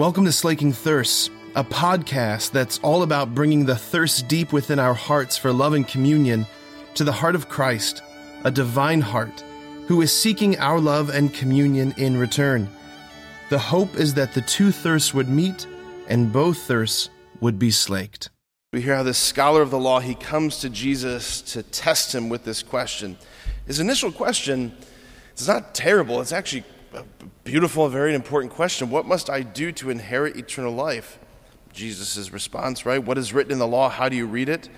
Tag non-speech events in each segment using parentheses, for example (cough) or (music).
Welcome to Slaking Thirst, a podcast that's all about bringing the thirst deep within our hearts for love and communion to the heart of Christ, a divine heart, who is seeking our love and communion in return. The hope is that the two thirsts would meet and both thirsts would be slaked. We hear how this scholar of the law, he comes to Jesus to test him with this question. His initial question is not terrible, it's actually a beautiful, very important question. What must I do to inherit eternal life? Jesus' response, right? What is written in the law? How do you read it?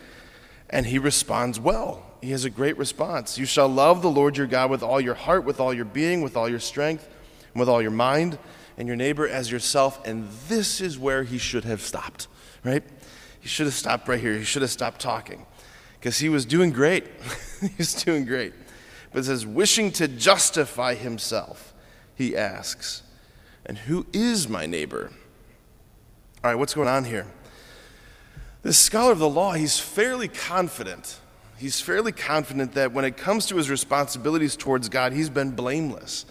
And he responds well. He has a great response. You shall love the Lord your God with all your heart, with all your being, with all your strength, and with all your mind, and your neighbor as yourself. And this is where he should have stopped, right? He should have stopped right here. He should have stopped talking because he was doing great. (laughs) he was doing great. But it says, wishing to justify himself he asks. And who is my neighbor? All right, what's going on here? This scholar of the law, he's fairly confident. He's fairly confident that when it comes to his responsibilities towards God, he's been blameless.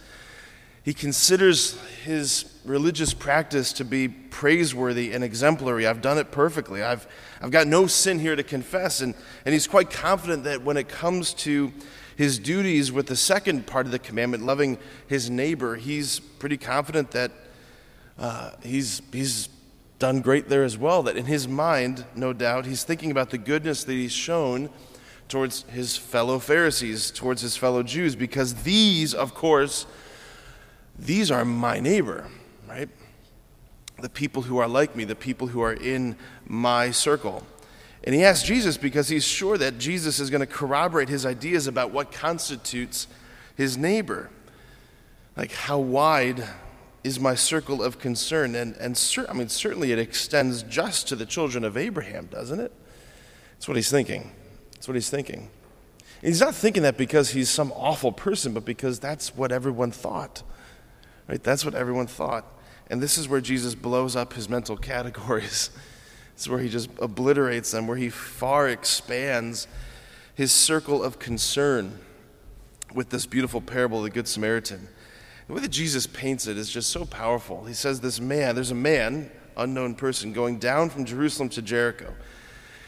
He considers his religious practice to be praiseworthy and exemplary. I've done it perfectly. I've, I've got no sin here to confess. And, and he's quite confident that when it comes to his duties with the second part of the commandment, loving his neighbor, he's pretty confident that uh, he's, he's done great there as well. That in his mind, no doubt, he's thinking about the goodness that he's shown towards his fellow Pharisees, towards his fellow Jews, because these, of course, these are my neighbor, right? The people who are like me, the people who are in my circle. And he asks Jesus because he's sure that Jesus is going to corroborate his ideas about what constitutes his neighbor. Like, how wide is my circle of concern? And, and cer- I mean, certainly it extends just to the children of Abraham, doesn't it? That's what he's thinking. That's what he's thinking. He's not thinking that because he's some awful person, but because that's what everyone thought. Right? That's what everyone thought. And this is where Jesus blows up his mental (laughs) categories. It's where he just obliterates them, where he far expands his circle of concern with this beautiful parable of the Good Samaritan. The way that Jesus paints it is just so powerful. He says, This man, there's a man, unknown person, going down from Jerusalem to Jericho.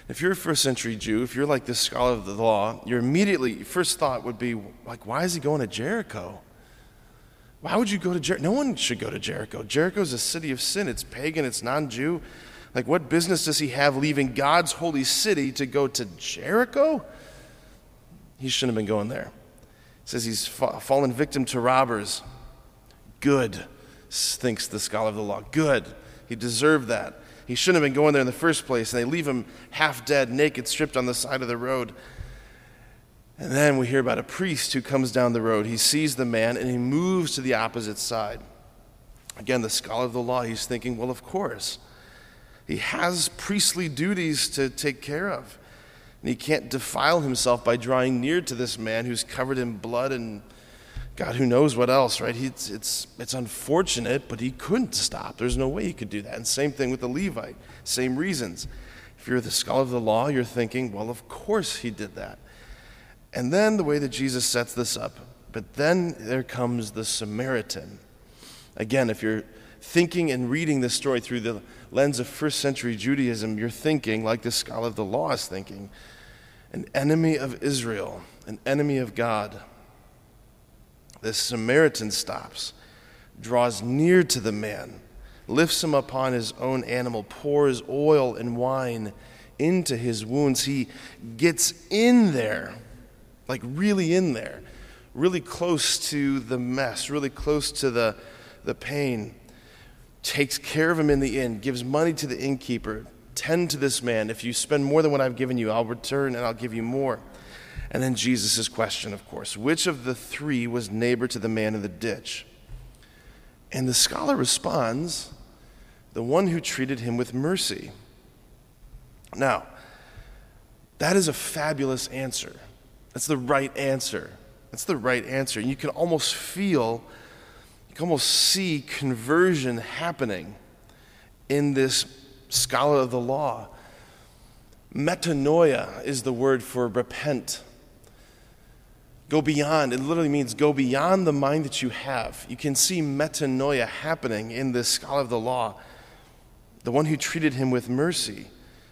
If you're a first century Jew, if you're like this scholar of the law, your immediately first thought would be, like, why is he going to Jericho? Why would you go to Jericho? No one should go to Jericho. Jericho is a city of sin. It's pagan, it's non Jew. Like, what business does he have leaving God's holy city to go to Jericho? He shouldn't have been going there. He says he's fa- fallen victim to robbers. Good, thinks the scholar of the law. Good. He deserved that. He shouldn't have been going there in the first place, and they leave him half dead, naked, stripped on the side of the road. And then we hear about a priest who comes down the road. He sees the man and he moves to the opposite side. Again, the scholar of the law, he's thinking, well, of course. He has priestly duties to take care of. And he can't defile himself by drawing near to this man who's covered in blood and God, who knows what else, right? It's, it's, it's unfortunate, but he couldn't stop. There's no way he could do that. And same thing with the Levite, same reasons. If you're the scholar of the law, you're thinking, well, of course he did that. And then the way that Jesus sets this up, but then there comes the Samaritan. Again, if you're thinking and reading this story through the lens of first century Judaism, you're thinking, like the scholar of the law is thinking, an enemy of Israel, an enemy of God. This Samaritan stops, draws near to the man, lifts him upon his own animal, pours oil and wine into his wounds. He gets in there, like really in there, really close to the mess, really close to the, the pain takes care of him in the inn, gives money to the innkeeper. Tend to this man. If you spend more than what I've given you, I'll return and I'll give you more. And then Jesus' question, of course which of the three was neighbor to the man in the ditch? And the scholar responds, the one who treated him with mercy. Now, that is a fabulous answer. That's the right answer. That's the right answer. And you can almost feel you can almost see conversion happening in this scholar of the law. Metanoia is the word for repent. Go beyond. It literally means go beyond the mind that you have. You can see metanoia happening in this scholar of the law, the one who treated him with mercy,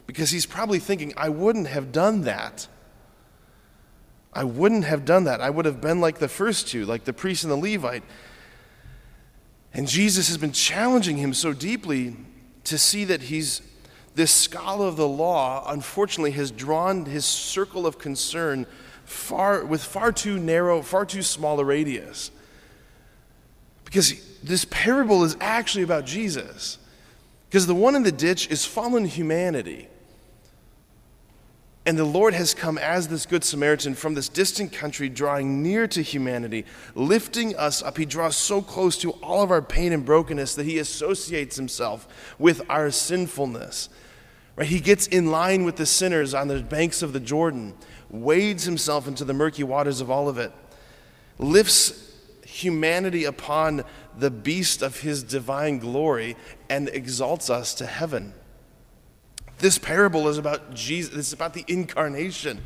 because he's probably thinking, I wouldn't have done that. I wouldn't have done that. I would have been like the first two, like the priest and the Levite. And Jesus has been challenging him so deeply to see that he's this scholar of the law, unfortunately, has drawn his circle of concern far, with far too narrow, far too small a radius. Because this parable is actually about Jesus. Because the one in the ditch is fallen humanity. And the Lord has come as this Good Samaritan from this distant country, drawing near to humanity, lifting us up. He draws so close to all of our pain and brokenness that he associates himself with our sinfulness. Right? He gets in line with the sinners on the banks of the Jordan wades himself into the murky waters of all of it, lifts humanity upon the beast of his divine glory, and exalts us to heaven. This parable is about Jesus, it's about the incarnation.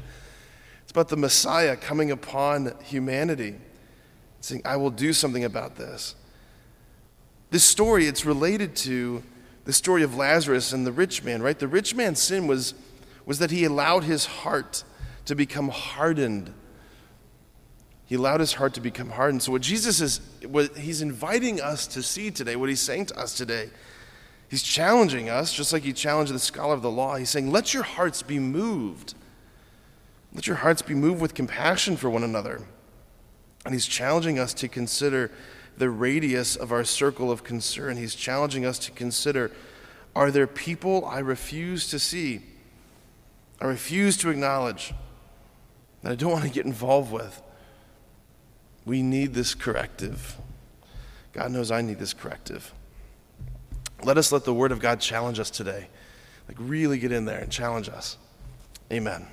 It's about the Messiah coming upon humanity, saying, I will do something about this. This story, it's related to the story of Lazarus and the rich man, right? The rich man's sin was, was that he allowed his heart to become hardened. He allowed his heart to become hardened. So, what Jesus is, what he's inviting us to see today, what he's saying to us today, he's challenging us, just like he challenged the scholar of the law. He's saying, Let your hearts be moved. Let your hearts be moved with compassion for one another. And he's challenging us to consider the radius of our circle of concern. He's challenging us to consider are there people I refuse to see? I refuse to acknowledge that I don't want to get involved with. We need this corrective. God knows I need this corrective. Let us let the Word of God challenge us today. Like, really get in there and challenge us. Amen.